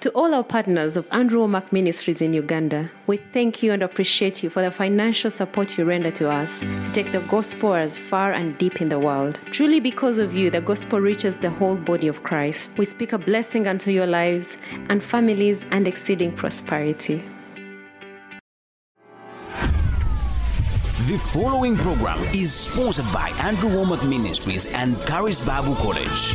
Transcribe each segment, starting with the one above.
To all our partners of Andrew Wommack Ministries in Uganda, we thank you and appreciate you for the financial support you render to us to take the gospel as far and deep in the world. Truly, because of you, the gospel reaches the whole body of Christ. We speak a blessing unto your lives and families and exceeding prosperity. The following program is sponsored by Andrew Wommack Ministries and Charis Bible College.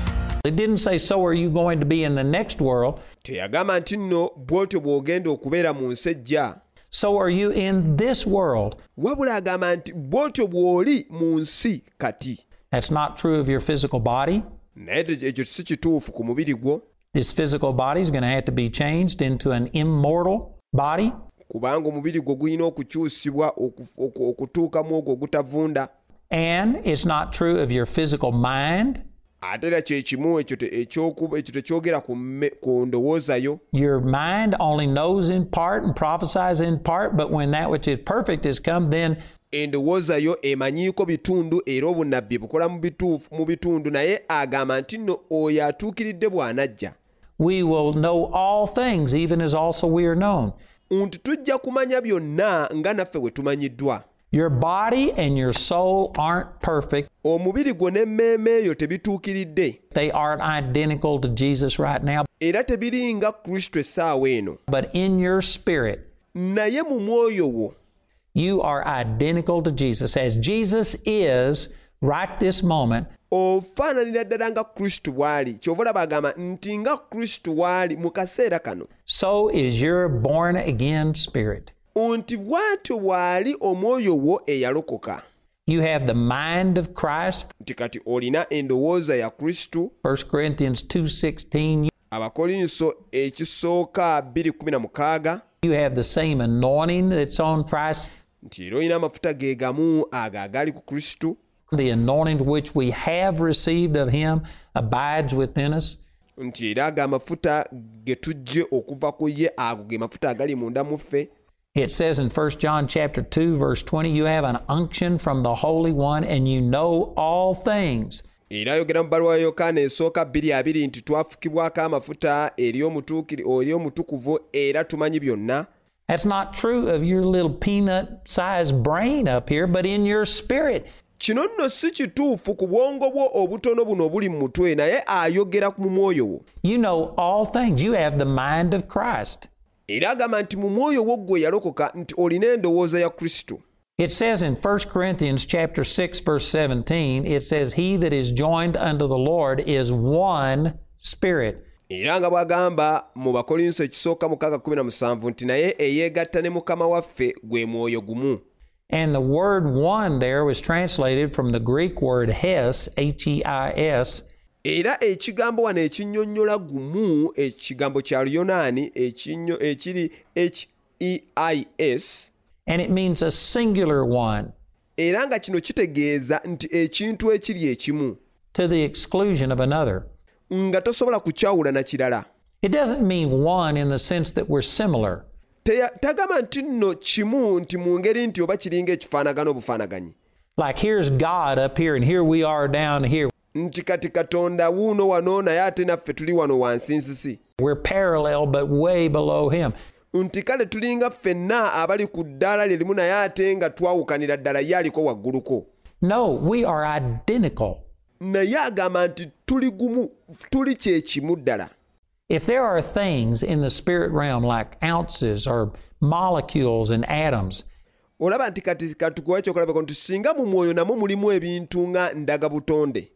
It didn't say, So are you going to be in the next world? teyagamba nti nno bw'otyo bw'ogenda okubeera mu nsi ejja So are you in this world? wabula agamba nti bw'otyo bw'oli mu nsi kati That's not true of your physical body. naye ekyo si kituufu ku mubiri gwo This physical body is going to have to be changed into an immortal body. kubanga omubiri gwo gulina okukyusibwa oku- oku- okutuukamu ogwo ogutavunda And it's not true of your physical mind. Ate era kye kimu ekyo tekyogera ku mme- ku ndowooza yo Your mind only knows in part and prophesies in part, but when that which is perfect has come, then endowooza yo emanyiiko bitundu era obunnabbi bukola mu bitundu naye agamba nti nno oyo atuukiridde bw'anajja. we will know all things, even as also we are known. nti tujja kumanya byonna nga naffe bwe tumanyiddwa Your body and your soul aren't perfect. omubiri gwo n'emmeeme eyo tebituukiridde They aren't identical to Jesus right now, era tebiri nga kristo essaawa eno but in your spirit, naye mu mwoyo wo you are identical to Jesus. As Jesus is right this moment, ofaananira ddala nga kristo bw'ali kyova olaba agamba nti nga kristo bw'ali mu kaseera kano so is your born again spirit. Nti bw'atyo bw'ali omwoyo wo eyalokoka. You have the mind of Christ, nti kati olina endowooza ya kristo. 1 Corinthians 2:16. abakolinso ekisooka 216 You have the same anointing that's on Christ, nti era olina amafuta ge gamu ago agali ku kristo. The anointing which we have received of him abides within us. nti era ago amafuta ge tujje okuva ku ye ago ge mafuta agali munda mu ffe It says in 1 John chapter 2 verse 20, you have an unction from the Holy One and you know all things. era ayogera mu bbaluwa yokaana esooka 22 nti twafukibwako amafuta eri omutukuvu era tumanyi byonna That's not true of your little peanut sized brain up here, but in your spirit. kino nno si kituufu ku bwongo bwo obutono buno obuli mu mutwe naye ayogera mu mwoyo wo You know all things. You have the mind of Christ. Era agamba nti mu mwoyo wo gwe yalokoka nti olina endowooza ya kristo It says in 1 Corinthians chapter 6 verse 17, it says he that is joined unto the Lord is one spirit. era nga bw'agamba mu bakolinso ekisooka 617 nti naye eyeegatta ne mukama waffe gwe mwoyo gumu And the word one there was translated from the Greek word heis, H E I S, era ekigambo wano ekinnyonnyola gumu ekigambo kya luyonaani ekiri heis and it means a singular one era nga kino kitegeeza nti ekintu ekiri ekimu to the exclusion of another. nga tosobola kukyawula na kirala It doesn't mean one in the sense that we're similar. Tagamba nti nno kimu nti mu ngeri nti oba kiringa ekifaanagano obufaanaganyi Like here's God up here and here we are down here. Nti kati katonda wuuno wano naye ate naffe tuli wano wansi nsisi We're parallel but way below him. nti kale tulinga ffenna abali ku ddaala lye limu naye ate nga twawukanira ddala ye aliko wagguluko No, we are identical. naye agamba nti tuli gumu tuli kyekimu ddala If there are things in the spirit realm like ounces or molecules and atoms, olaba nti kati katukuwa ekyokulabako nti singa mu mwoyo namwo mulimu ebintu nga ndagabutonde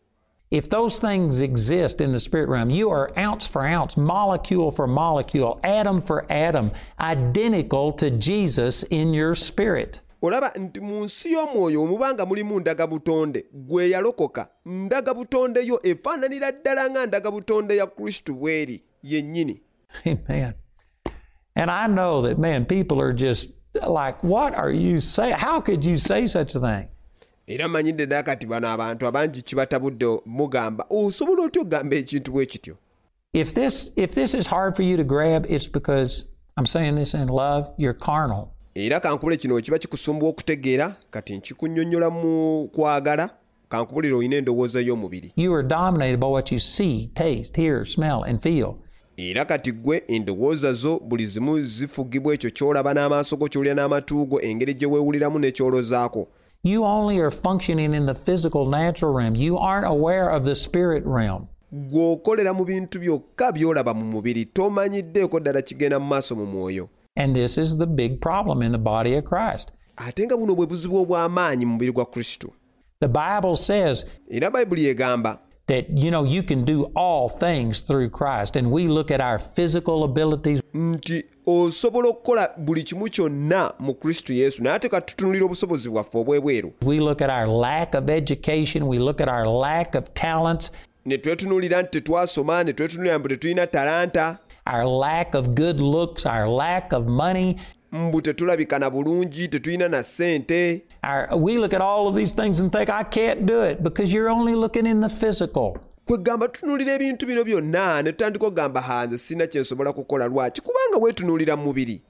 if those things exist in the spirit realm, you are ounce for ounce, molecule for molecule, atom for atom, identical to Jesus in your spirit. olaba nti mu nsi y'omwoyo omubanga mulimu ndagabutonde gwe yalokoka ndagabutonde yo efaananira ddala nga ndagabutonde ya kristo bw'eri yennyini Amen. And I know that, man, people are just like, what are you saying? How could you say such a thing? Era ddala kati bano abantu abangi kibatabudde mugamba osobola otya okugamba ekintu bwe kityo If this if this is hard for you to grab, it's because I'm saying this in love, you're carnal. era kankubule kino kiba kikusumbuwa okutegeera kati nkikunnyonnyola mu kwagala kankubulire olina endowooza y'omubiri You are dominated by what you see, taste, hear, smell, and feel. era kati ggwe endowooza zo buli zimu zifugibwa ekyo ky'olaba n'amaaso go ky'olira n'amatu go engeri gye weewuliramu n'ekyolozaako You only are functioning in the physical, natural realm. You aren't aware of the spirit realm. gw'okolera mu bintu byokka by'olaba mu mubiri tomanyiddeeko ddala kigenda mu maaso mu mwoyo And this is the big problem in the body of Christ. ate nga buno bwe buzibu obw'amaanyi mu mubiri gwa kristo The Bible says era bayibuli egamba that you know you can do all things through Christ. And we look at our physical abilities. Nti osobola okukola buli kimu kyonna mu kristo yesu naye ate katutunulira obusobozi bwaffe obwebweru. We look at our lack of education. We look at our lack of talents. Ne twetunuulira nti tetwasoma ne twetunuulira mbu tetulina talanta. Our lack of good looks our lack of money mbu tetulabikana bulungi tetulina na ssente we look at all of these things and think I can't do it because you're only looking in the physical. Kwegamba tutunuulira ebintu bino byonna ne tutandika okugamba hanze sirina kye nsobola kukola lwaki? Kubanga weetunuulira mu mubiri.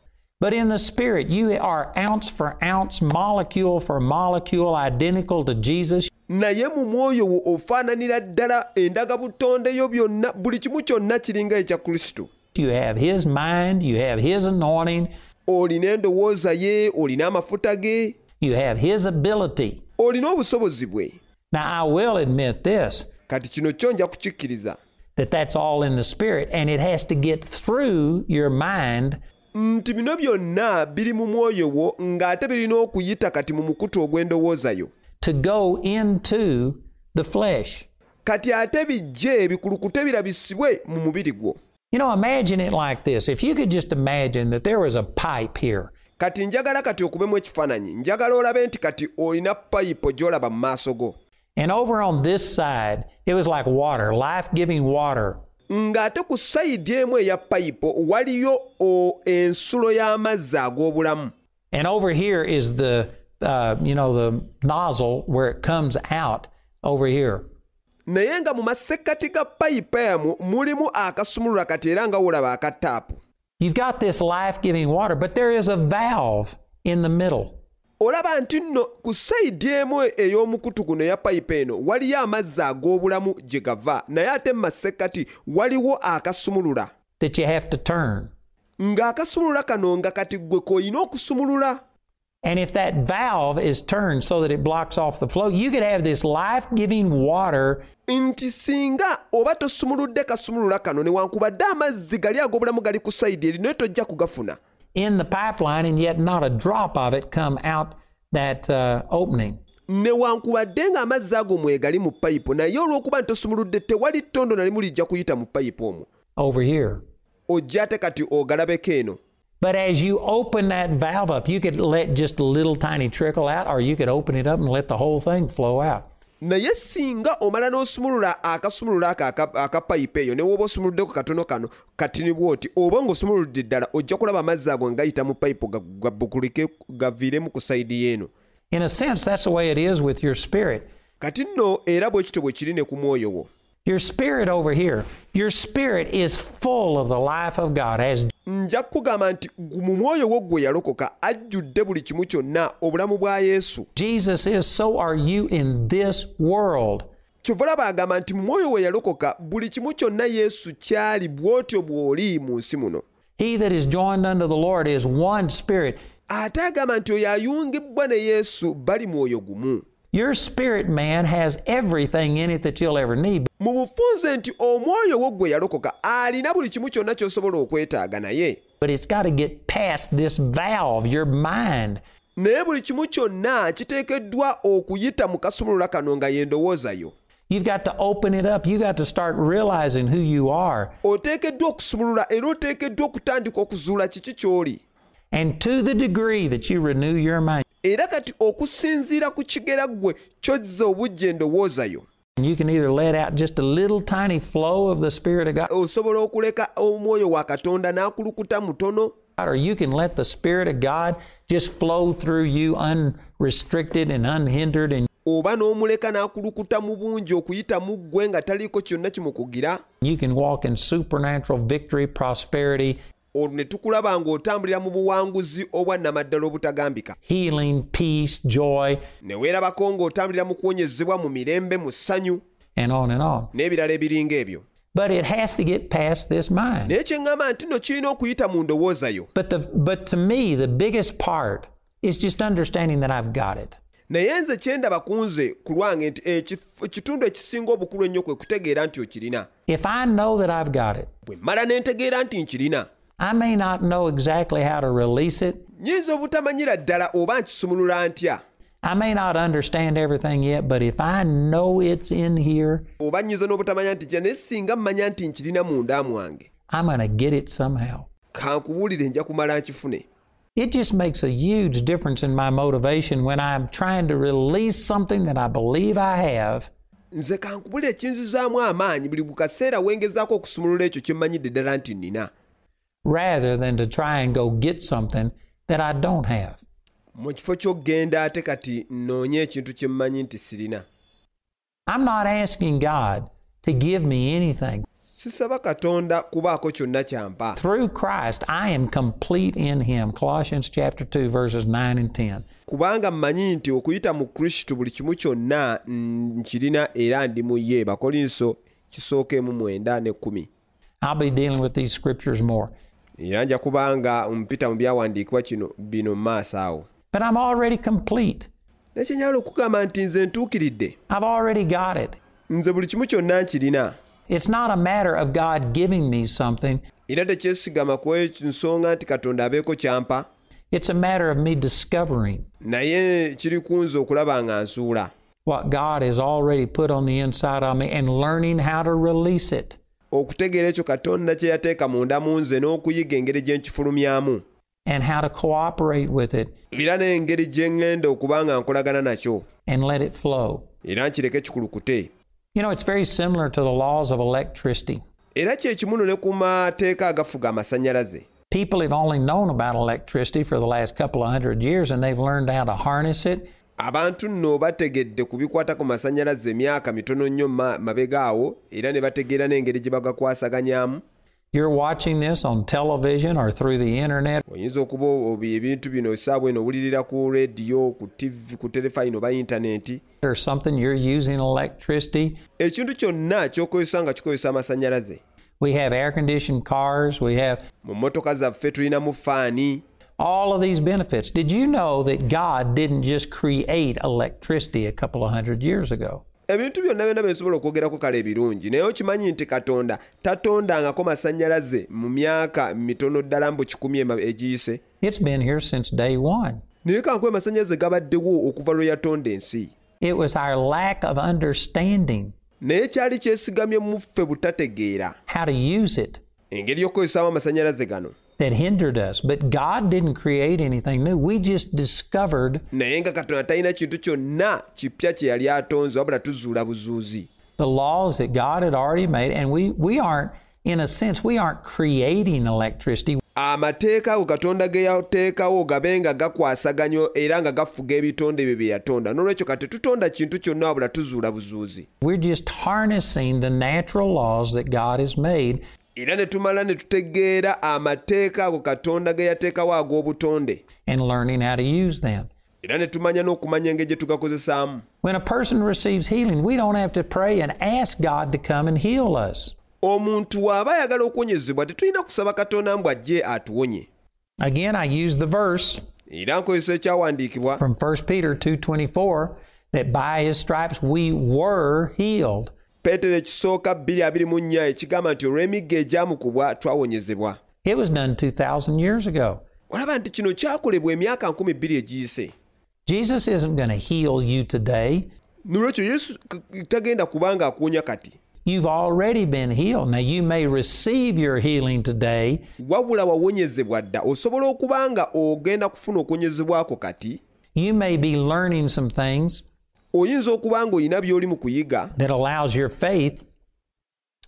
But in the spirit you are ounce for ounce molecule for molecule identical to Jesus. Naye mu mwoyo wo ofaananira ddala endagabutondeyo byonna buli kimu kyonna kiringa ekya kristo. You have his mind you have his anointing olina endowooza ye olina amafuta ge. You have his ability. Olina obusobozi bwe. Now I will admit this kati kino kyo nja kukikkiriza. that that's all in the spirit and it has to get through your mind. Nti bino byonna biri mu mwoyo wo ng'ate birina okuyita kati mu mukutu ogw'endowooza yo. To go into the flesh. kati ate bijje bikulukute birabisibwe mu mubiri gwo You know, imagine it like this. If you could just imagine that there was a pipe here, kati njagala kati okubemu ekifaananyi njagala olabe nti kati olina payipo gy'olaba mu maaso go and over on this side, it was like water, life giving water. ng'ate ku sayidi emu eya payipo waliyo o- ensulo y'amazzi ag'obulamu And over here is the, uh, you know, the nozzle where it comes out over here. Naye nga mu masekkati ga payipo emu mulimu akasumulula kati era nga wolaba aka taapu You've got this life giving water, but there is a valve in the middle. olaba nti nno ku sayidi emu ey'omukutu guno eya payipo eno waliyo amazzi ag'obulamu gye gava naye ate mu masekkati waliwo akasumulula that you have to turn. ng'akasumulula kano nga kati gwe k'olina okusumulula And if that valve is turned so that it blocks off the flow, you could have this life giving water nti singa oba tosumuludde kasumulula kano newankubadde amazzi gali ag'obulamu gali ku sayidi eri naye tojja kugafuna in the pipeline, and yet not a drop of it come out that uh, opening. newankubadde ng'amazzi ago mwegali mu payipo naye olw'okuba nti tosumuludde tewali ttondo nalimu lijja kuyita mu payipo omwo over here. ojja ate kati ogalabeko eno But as you open that valve up, you could let just a little tiny trickle out, or you could open it up and let the whole thing flow out. naye singa omala n'osumulula akasumulula ako aka- aka eyo ne woba osumuluddeko katono kano bw'oti oba ng'osumuludde ddala ojja kulaba amazzi ago nga gayita mu payipo ga- gabbugulike gaviiremu ku sayidi y'eno In a sense, that's the way it is with your spirit. kati nno era bwe kityo bwe kiri ne ku mwoyo wo Your spirit over here, your spirit is full of the life of God. As nja kukugamba nti mu mwoyo wo gwe yalokoka ajjudde buli kimu kyonna obulamu bwa yesu Jesus is, so are you in this world. kyova olaba agamba nti mu mwoyo we yalokoka buli kimu kyonna yesu kyali bw'otyo bw'oli mu nsi muno He that is joined unto the Lord is one spirit. ate agamba nti oyo ayungibbwa ne yesu bali mwoyo gumu Your spirit man has everything in it that you'll ever need. mu bufunze nti omwoyo wo gwe yalokoka alina buli kimu kyonna ky'osobola okwetaaga naye But it's got to get past this valve, your mind. naye buli kimu kyonna kiteekeddwa okuyita mu kasumulula kano nga yendowooza yo You've got to open it up. You've got to start realizing who you are. oteekeddwa okusumulula era oteekeddwa okutandika okuzuula kiki ky'oli And to the degree that you renew your mind, era kati okusinziira ku kigera ggwe kyozza obujja endowooza yo And you can either let out just a little tiny flow of the Spirit of God, osobola okuleka omwoyo wa katonda n'akulukuta mutono. Or you can let the Spirit of God just flow through you unrestricted and unhindered, and oba n'omuleka n'akulukuta mu bungi okuyita mu ggwe nga taliiko kyonna kimukugira. you can walk in supernatural victory, prosperity, olwo ne tukulaba ng'otambulira mu buwanguzi obwa nnamaddala obutagambika. Healing, peace, joy, ne weerabako ng'otambulira mu kuwonyezebwa mu mirembe mu ssanyu n'ebirala ebiringa ebyo. But it has to get past this mind. But the but to me, the biggest part is just understanding that I've got it. naye nze kye ndaba ku nze ku lwange nti ekif- ekitundu ekisinga obukulu ennyo kwe kutegeera nti okirina. If I know that I've got it, bwe mmala ne ntegeera nti nkirina I may not know exactly how to release it. nnyinza obutamanyira ddala oba nkisumulula ntya? I may not understand everything yet, but if I know it's in here, oba nnyinza n'obutamanya nti kira naye singa mmanya nti nkirina munda mwange? I'm going to get it somehow. kankubuulire nja kumala nkifune. It just makes a huge difference in my motivation when I'm trying to release something that I believe I have. Nze kankubulire ekinzizaamu amaanyi buli bukaseera wengezaako okusumulula ekyo kye mmanyidde ddala nti nnina rather than to try and go get something that I don't have. mu kifo ky'okgenda ate kati nnoonye ekintu kye mmanyi nti sirina I'm not asking God to give me anything. sisaba katonda kubaako kyonna kyampa Through Christ, I am complete in Him. Colossians chapter 2, verses 9 and 10. kubanga mmanyi nti okuyita mu kristo buli kimu kyonna nkirina era ndi mu ye bakolinso kisookeemu mwenda ne kkumi I'll be dealing with these scriptures more. Era nja kubanga mpita mu byawandiikibwa kino bino mu maaso awo But I'm already complete. nekyenyala okugamba nti nze ntuukiridde I've already got it. nze buli kimu kyonna nkirina It's not a matter of God giving me something, era tekyesigama ku nsonga nti katonda abeeko kyampa it's a matter of me discovering naye kiri ku nze okulaba nga nsuula what God has already put on the inside of me and learning how to release it. Okutegeera ekyo katonda kye yateeka munda mu nze n'okuyiga engeri gye nkifulumyamu and how to cooperate with it era n'engeri gye ŋŋenda okuba nga nkolagana nakyo and let it flow. era nkireke kikulukute You know, it's very similar to the laws of electricity. era kye kimu no ne ku mateeka agafuga amasannyalaze People have only known about electricity for the last couple of hundred years and they've learned how to harness it abantu nno bategedde ku bikwata ku masannyalaze emyaka mitono nnyo ma- mabega awo era ne bategeera n'engeri gye bagakwasaganyamu You're watching this on television or through the internet. Oyinza okuba ebintu bino esaawa eno owulirira ku rediyo ku tv ku terefayino oba intaneti or something, you're using electricity. ekintu kyonna kyokozesa nga kikozesa amasannyalaze. We have air conditioned cars, we have mu mmotoka zaffe tulinamu faani all of these benefits. Did you know that God didn't just create electricity a couple of hundred years ago? ebintu byonna byonna byensobola okwogerako kale ebirungi naye okimanyi nti katonda tatondangako masannyalaze mu myaka mitono ddala mbu kikumi egiyise It's been here since day one. naye kankuba amasannyalaze gabaddewo okuva lwe yatonda ensi It was our lack of understanding naye kyali kyesigamye mu ffe butategeera how to use it engeri y'okukozesaamu amasannyalaze gano that hindered us. But God didn't create anything new. We just discovered naye nga katonda talina kintu kyonna kipya kye yali atonze wabula tuzuula buzuuzi the laws that God had already made, and we, we aren't, in a sense, we aren't creating electricity. amateeka ago katonda ge yateekawo gabe nga gakwasaganya era nga gafuga ebitonde ebyo bye yatonda n'olwekyo kati kintu kyonna wabula tuzuula buzuuzi We're just harnessing the natural laws that God has made era ne tumala ne tutegeera amateeka ago katonda ge yateekawo ag'obutonde and learning how to use them. era ne tumanya n'okumanya engeri gye tugakozesaamu When a person receives healing, we don't have to pray and ask God to come and heal us. omuntu bw'aba ayagala okuwonyezebwa tetulina kusaba katonda mbu ajje atuwonye Again, I use the verse era nkozesa ekyawandiikibwa from 1 Peter 2:24 that by his stripes we were healed. Peetero ekisooka 224 ekigamba nti olw'emigga egyamukubwa twawonyezebwa. It was done 2000 years ago. olaba nti kino kyakolebwa emyaka 12 egiyise. Jesus isn't going to heal you today. nolwekyo yesu tagenda kubanga akuwonya kati. You've already been healed. Now you may receive your healing today, wabula wawonyezebwa dda. Osobola okuba nga ogenda kufuna okuwonyezebwako kati? You may be learning some things, oyinza okuba ng'olina by'oli mu kuyiga. That allows your faith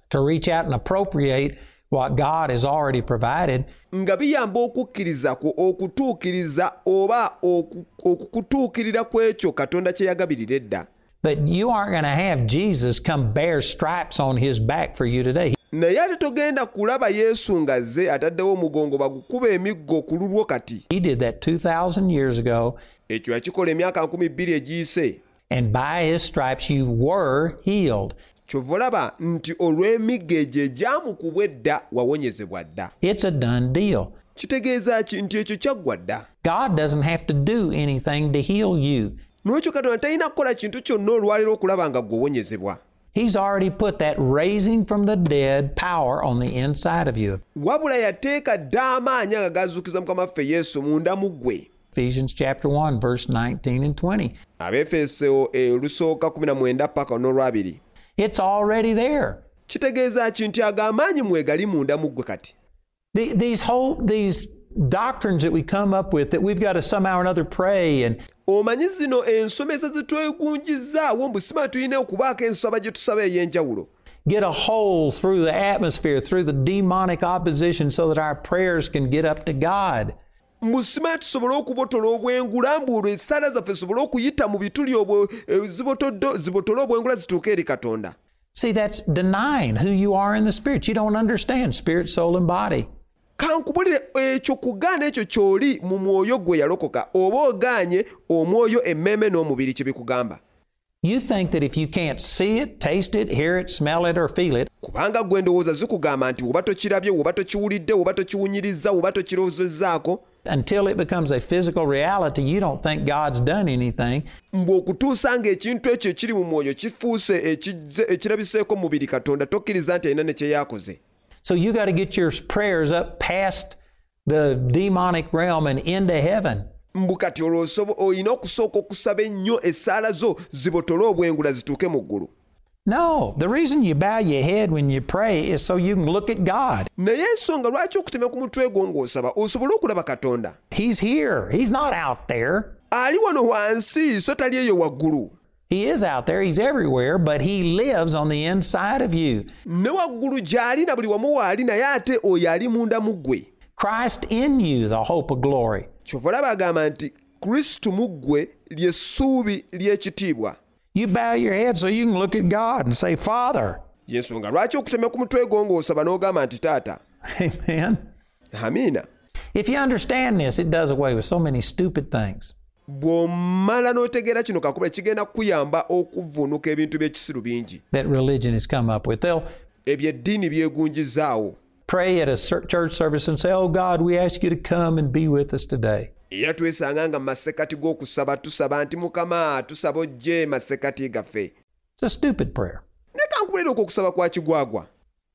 to reach out and appropriate what God has already provided. nga biyamba okukkiriza kwo okutuukiriza oba oku- okukutuukirira ku ekyo katonda kye yagabirira edda. But you aren't going to have Jesus come bear stripes on his back for you today. naye ate togenda kulaba yesu ng'azze ataddewo omugongo bagukuba emiggo ku lulwo kati. He did that 2,000 years ago, ekyo yakikola emyaka 12 egiyise and by his stripes you were healed. nti olw'emiggo egyo egyamukubwa edda wawonyezebwa dda It's a done deal. kitegeeza ki nti ekyo kyaggwa dda God doesn't have to do anything to heal you. n'ekyo katonda talina kukola kintu kyonna olwaliro okulaba nga He's already put that raising from the dead power on the inside of you. wabula yateeka dda amaanyi nga mukama waffe yesu munda mu ggwe Ephesians chapter 1 verse 19 and 20. abeefeso eh, olusooka 19 paka n'olwabiri It's already there. kitegeeza ki nti ago amaanyi mwegali munda mu ggwe kati these whole these doctrines that we come up with that we've got to somehow or another pray and omanyi zino ensomesa zetwegunjizaawo mbu sima tulina okubaako ensaba gye tusaba ey'enjawulo get a hole through the atmosphere, through the demonic opposition, so that our prayers can get up to God. Mbu sima tusobole okubotola obwengula mbu olwo essaala zaffe zisobole okuyita mu bituli obwo zibotodde- zibotole obwengula zituuke eri katonda See, that's denying who you are in the Spirit. You don't understand spirit, soul, and body. kankubulire ekyo kugaana ekyo ky'oli mu mwoyo gwe yalokoka oba ogaanye omwoyo emmeeme n'omubiri kye bikugamba You think that if you can't see it, taste it, hear it, smell it, or feel it, kubanga gwe ndowooza zikugamba nti woba tokirabye woba tokiwulidde woba tokiwunyirizza woba tokirowozezzaako until it becomes a physical reality, you don't think God's done anything. mbu okutuusa ng'ekintu ekyo ekiri mu mwoyo kifuuse ekirabiseeko mubiri katonda tokkiriza nti alina ne kye So you got to get your prayers up past the demonic realm and into heaven. mbu kati olwo olina okusooka okusaba ennyo essaala zo zibotole obwengula zituuke mu ggulu No, the reason you bow your head when you pray is so you can look at God. naye ensonga lwaki okutema ku mutwe gwo ng'osaba osobole okulaba katonda He's here. He's not out there. ali wano wansi so tali eyo waggulu He is out there. He's everywhere, but He lives on the inside of you. ne waggulu gy'ali na buli wamu waali naye ate oyo ali munda mu ggwe Christ in you, the hope of glory. kyova olaba agamba nti kristo mu ggwe ly'essuubi ly'ekitiibwa You bow your head so you can look at God and say, Father. yensonga lwaki okutemya ku mutwe gwo ng'osaba n'ogamba nti taata Amen. amiina If you understand this, it does away with so many stupid things. bw'omala n'otegeera kino kakuba kigenda kukuyamba okuvvuunuka ebintu by'ekisiru bingi that religion has come up with. They'll ebyo eddiini byegunjizaawo pray at a cer- church service and say, Oh God, we ask you to come and be with us today. Era twesanga nga mu masekati g'okusaba tusaba nti mukama tusaba ojje masekati gaffe It's a stupid prayer. ne kankuleera okwo okusaba kwa kigwagwa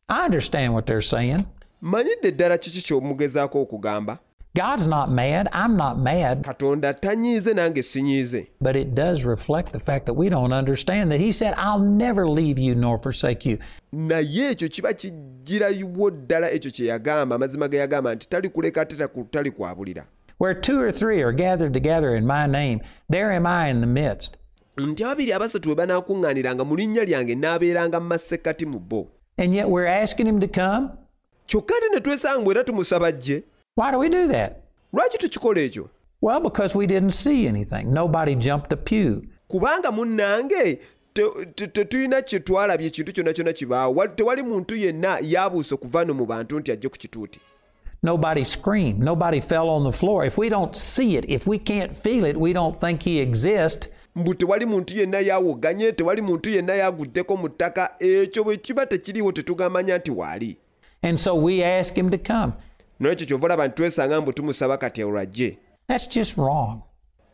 I understand what they're saying. manyidde ddala kiki kyomugezaako okugamba God's not mad. I'm not mad. katonda tanyiize nange sinyiize But it does reflect the fact that we don't understand that He said, I'll never leave you nor forsake you. naye ekyo kiba kijjirawo ddala ekyo kye yagamba amazima ge yagamba nti talikuleka ate taku- talikwabulira Where two or three are gathered together in my name, there am I in the midst. nti ababiri abasatu bwe banaakuŋŋaaniranga mu linnya lyange n'abeeranga mu masekkati mu bo And yet we're asking Him to come. kyokka ate ne twesanga era tumusaba Why do we do that? lwaki tukikola ekyo Well, because we didn't see anything. Nobody jumped a pew. kubanga munnange te- te- tetulina kye twalabye ekintu kyonna kyonna kibaawo Wa- tewali muntu yenna yabuuse okuva no mu bantu nti ajje ku kituuti Nobody screamed. Nobody fell on the floor. If we don't see it, if we can't feel it, we don't think He exists. mbu tewali muntu yenna yawoganye tewali muntu yenna yaguddeko mu ttaka ekyo bwe kiba tekiriiwo tetugamanya nti waali And so we ask Him to come. n'ekyo kyova olaba nti twesanga mbu tumusaba kati That's just wrong.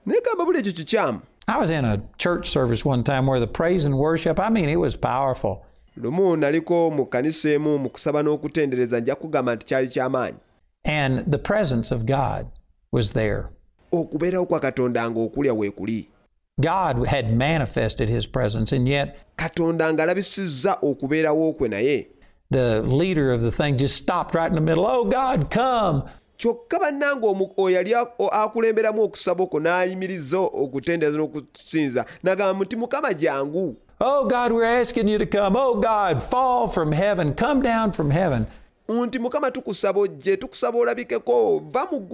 naye gamba buli ekyo kikyamu I was in a church service one time where the praise and worship, I mean, it was powerful. lumu naliko mu kkanisa emu mu kusaba n'okutendereza nja kugamba nti kyali ky'amaanyi And the presence of God was there. okubeerawo kwa katonda nga weekuli God had manifested His presence, and yet katonda ng'alabisizza okubeerawo kwe naye the leader of the thing just stopped right in the middle. Oh, God, come. kyokka bannanga oyo yali akulemberamu okusaba okwo n'ayimiriza okutendereza n'okusinza nagamba muti mukama jangu Oh God, we're asking you to come. Oh God, fall from heaven, come down from heaven. Nti mukama tukusaba ojje tukusaba olabikeko va mu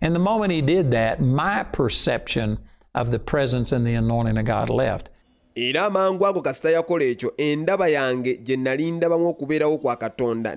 And the moment he did that, my perception of the presence and the anointing of God left. era amangu ago kasita yakola ekyo endaba yange gye nali ndabamu okubeerawo kwa katonda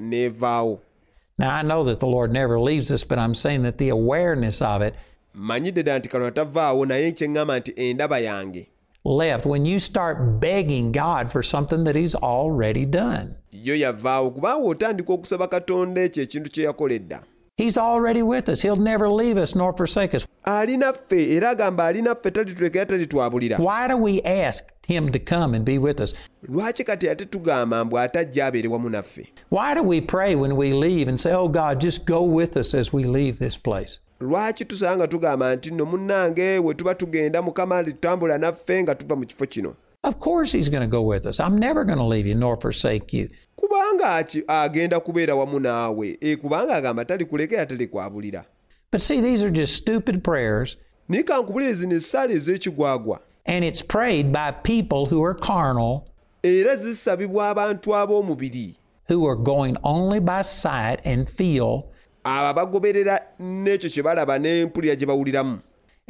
Now, I know that the Lord never leaves us, but I'm saying that the awareness of it manyidde ddala nti tavaawo naye kyeŋŋamba nti endaba yange left when you start begging God for something that He's already done. Yo yavaawo kubanga otandika okusaba katonda ekyo ekintu kye yakola edda He's already with us. He'll never leave us nor forsake us. ali naffe era agamba ali naffe talitulekera talitwabulira Why do we ask Him to come and be with us? lwaki kati ate tugamba mbw atajja abeere wamu naffe Why do we pray when we leave and say, Oh God, just go with us as we leave this place? lwaki tusaba nga tugamba nti nno munnange we tuba tugenda mukama litambula naffe nga tuva mu kifo kino Of course He's going to go with us. I'm never going to leave you nor forsake you. kubanga agenda kubeera wamu naawe. E kubanga agamba talikulekera talikwabulira But see, these are just stupid prayers, naye kankubulire zino essaala ez'ekigwagwa. And it's prayed by people who are carnal, era zisabibwa abantu ab'omubiri. Who are going only by sight and feel, abo abagoberera n'ekyo kye balaba n'empulira gye bawuliramu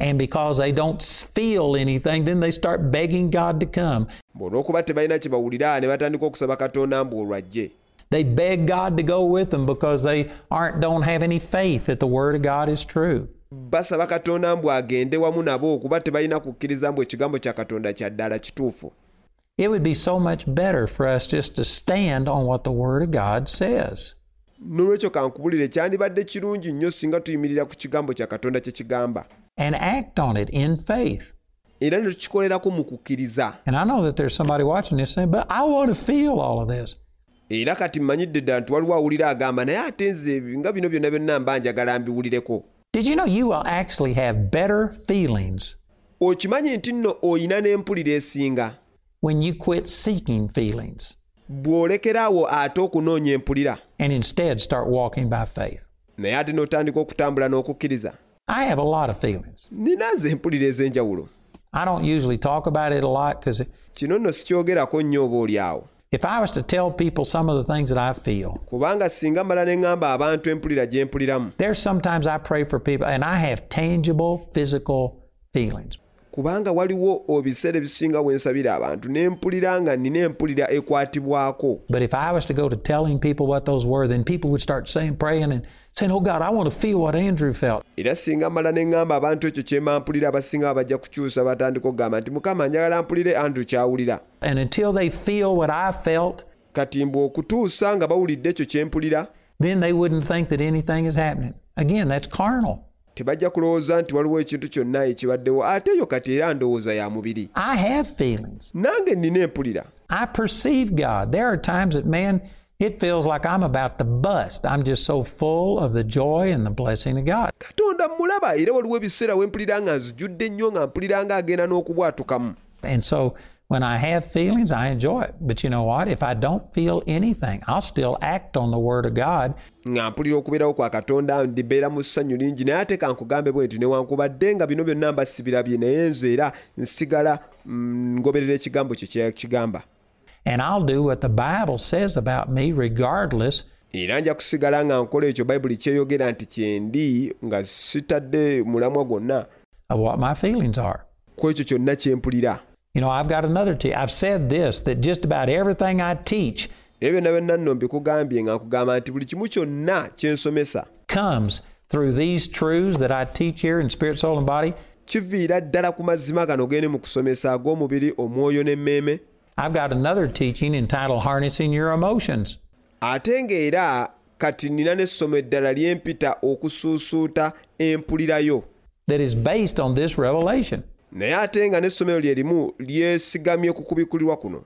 and because they don't feel anything, then they start begging God to come. olw'okuba tebalina kye bawulira ne batandika okusaba katonda mbu olwajje They beg God to go with them because they aren't don't have any faith that the Word of God is true. basaba katonda mbu agende wamu nabo kuba tebalina kukkiriza mbu ekigambo kya katonda kya ddala kituufu It would be so much better for us just to stand on what the Word of God says. n'olwekyo kankubulire kyandibadde kirungi nnyo singa tuyimirira ku kigambo kya katonda kye kigamba and act on it in faith. era ne mu kukkiriza. And I know that there's somebody watching this saying, but I want to feel all of this. era kati mmanyidde ddala nti waliwo awulira agamba naye ate nze nga bino byonna byonna mba njagala mbiwulireko. Did you know you will actually have better feelings? Okimanyi nti nno oyina n'empulira esinga? When you quit seeking feelings. Ate okunoonya empulira. And instead start walking by faith? naye ate n'otandika okutambula n'okukkiriza I have a lot of feelings. nina empulira ez'enjawulo I don't usually talk about it a lot because kino nno sikyogerako nnyo oba oli if I was to tell people some of the things that I feel, kubanga singa mala ne ŋŋamba abantu empulira gye mpuliramu there's sometimes I pray for people and I have tangible physical feelings. Kubanga waliwo ebiseera ebisinga we nsabira abantu ne mpulira nga nina empulira ekwatibwako But if I was to go to telling people what those were, then people would start saying, praying and saying, Oh God, I want to feel what Andrew felt. era singa mala ne ŋŋamba abantu ekyo kyemba mpulira abasinga bajja kukyusa batandika okugamba nti mukama njagala mpulire andrew kyawulira And until they feel what I felt, kati mbwe okutuusa nga bawulidde ekyo kye mpulira then they wouldn't think that anything is happening. Again, that's carnal. Tebajja kulowooza nti waliwo ekintu kyonna ekibaddewo ate eyo kati era ndowooza ya mubiri I have feelings. nange nina empulira I perceive God. There are times that, man, it feels like I'm about to bust. I'm just so full of the joy and the blessing of God. katonda mulaba era waliwo ebiseera we mpulira nga nzijudde nnyo nga mpulira nga agenda n'okubwatukamu And so when I have feelings, I enjoy it. But you know what? If I don't feel anything, I'll still act on the Word of God nga mpulira okubeerawo kwa katonda ndibeera mu ssanyu lingi naye ate kankugambe bwe nti newankubadde nga bino byonna mba sibirabye naye nze era nsigala mm, ngoberera ekigambo kye and I'll do what the Bible says about me regardless era nja kusigala nga nkola ekyo bayibuli kyeyogera nti kyendi nga sitadde mulamwa gwonna of what my feelings are. ku ekyo kyonna You know, I've got another te- I've said this that just about everything I teach ebyo byonna byonna nno mbikugambye nga nkugamba nti buli kimu kyonna kye nsomesa comes through these truths that I teach here in spirit, soul, and body. kiviira ddala ku mazima gano gende mu kusomesa ag'omubiri omwoyo n'emmeeme I've got another teaching entitled Harnessing Your Emotions. ate ng'era kati nina n'essomo eddala lyempita okusuusuuta empulirayo that is based on this revelation. Naye ate nga n'essomero lye limu lyesigamye ku kubikulirwa kuno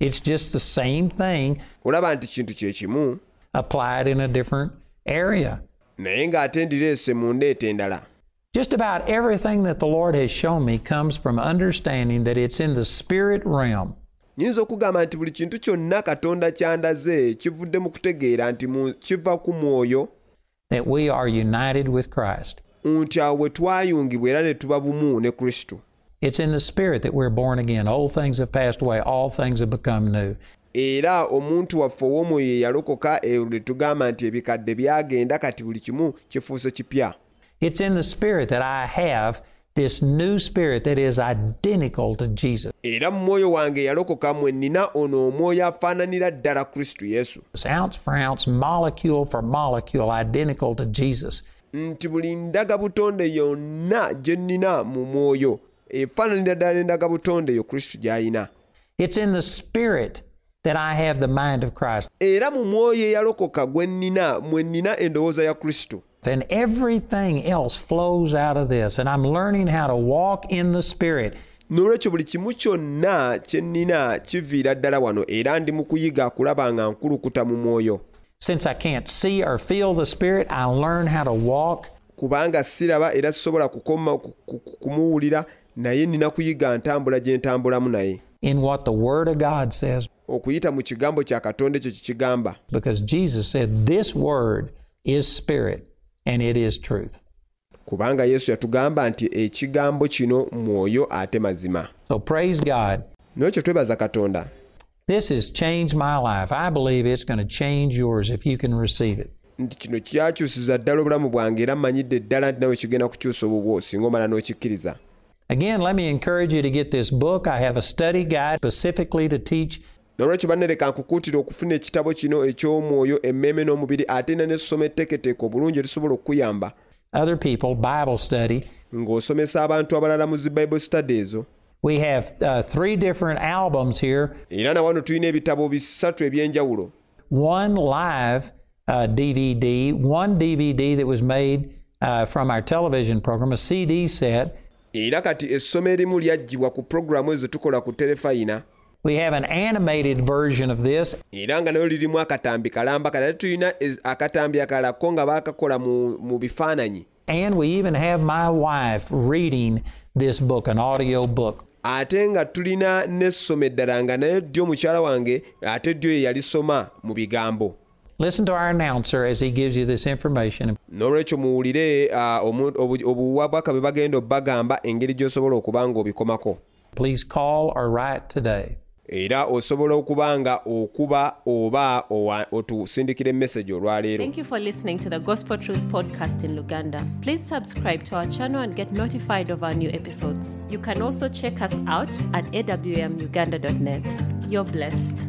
It's just the same thing olaba nti kintu kye kimu applied in a different area. naye ng'ate ndireese mu ndeeta endala Just about everything that the Lord has shown me comes from understanding that it's in the spirit realm. nyinza okugamba nti buli kintu kyonna katonda kyandaze kivudde mu kutegeera nti kiva ku mwoyo that we are united with Christ. nti awo bwe twayungibwa era ne tuba bumu ne kristo It's in the Spirit that we're born again. Old things have passed away, all things have become new. era omuntu waffe ow'omwoyo ye yalokoka eyo ne tugamba nti ebikadde byagenda kati buli kimu kifuuse kipya It's in the Spirit that I have this new Spirit that is identical to Jesus. era mu mwoyo wange yalokoka mwe nnina ono omwoyo afaananira ddala kristo yesu It's ounce for ounce, molecule for molecule, identical to Jesus. nti buli ndagabutonde yonna gye nnina mu mwoyo efaananira ddala n'endagabutonde eyo kristo Christ. era mu mwoyo eyalokoka gwe nnina mwe nnina endowooza ya kristo And everything else flows out of this. And I'm learning how to walk in the Spirit. n'olwekyo buli kimu kyonna kye nnina kiviira ddala wano era ndi mu kuyiga kulaba nga nkulukuta mu mwoyo Since I can't see or feel the Spirit, I learn how to walk kubanga siraba era sisobola kukoma ku- ku- ku- kumuwulira naye nina kuyiga ntambula gye ntambulamu naye in what the Word of God says okuyita mu kigambo kya katonda ekyo kikigamba because Jesus said, This Word is Spirit and it is truth. kubanga yesu yatugamba nti ekigambo kino mwoyo ate mazima So praise God. n'ekyo twebaza katonda This has changed my life. I believe it's going to change yours if you can receive it. nti kino kyakyusiza ddala obulamu bwange era mmanyidde ddala nti nawe kigenda kukyusa obubwo singa omala n'okikkiriza Again, let me encourage you to get this book. I have a study guide specifically to teach nolwekyo banne leka nkukuutira okufuna ekitabo kino eky'omwoyo emmeeme n'omubiri ate era n'essoma etteeketeeke obulungi erisobola okukuyamba other people Bible study. ng'osomesa abantu abalala mu zi bible study ezo We have uh, three different albums here era na wano tulina ebitabo bisatu eby'enjawulo one live uh, DVD, one DVD that was made uh, from our television program, a CD set. Era kati essomo erimu lyaggyibwa ku puroguramu ezo tukola ku terefayina. We have an animated version of this, era nga nayo lirimu akatambi kalamba kala ate tulina akatambi akalala ko nga baakakola mu bifaananyi. And we even have my wife reading this book, an audio book. ate nga tulina n'essomo eddala nga naye ddyo mukyala wange ate ddyo ye yalisoma mu bigambo Listen to our announcer as he gives you this information. n'olwekyo muwulire uh, omu- obu- obuwabwaka bwe bagenda obbagamba engeri gy'osobola okuba nga obikomako Please call or write today. era osobola okuba nga okuba oba otusindikira emmesagi olwaleero Thank you for listening to the Gospel Truth Podcast in Luganda. Please subscribe to our channel and get notified of our new episodes. You can also check us out at awmuganda.net. You're blessed.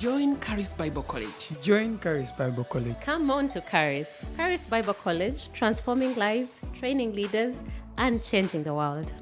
Join Charis Bible College. Join Charis Bible College. Come on to Charis. Charis Bible College, transforming lives, training leaders, and changing the world.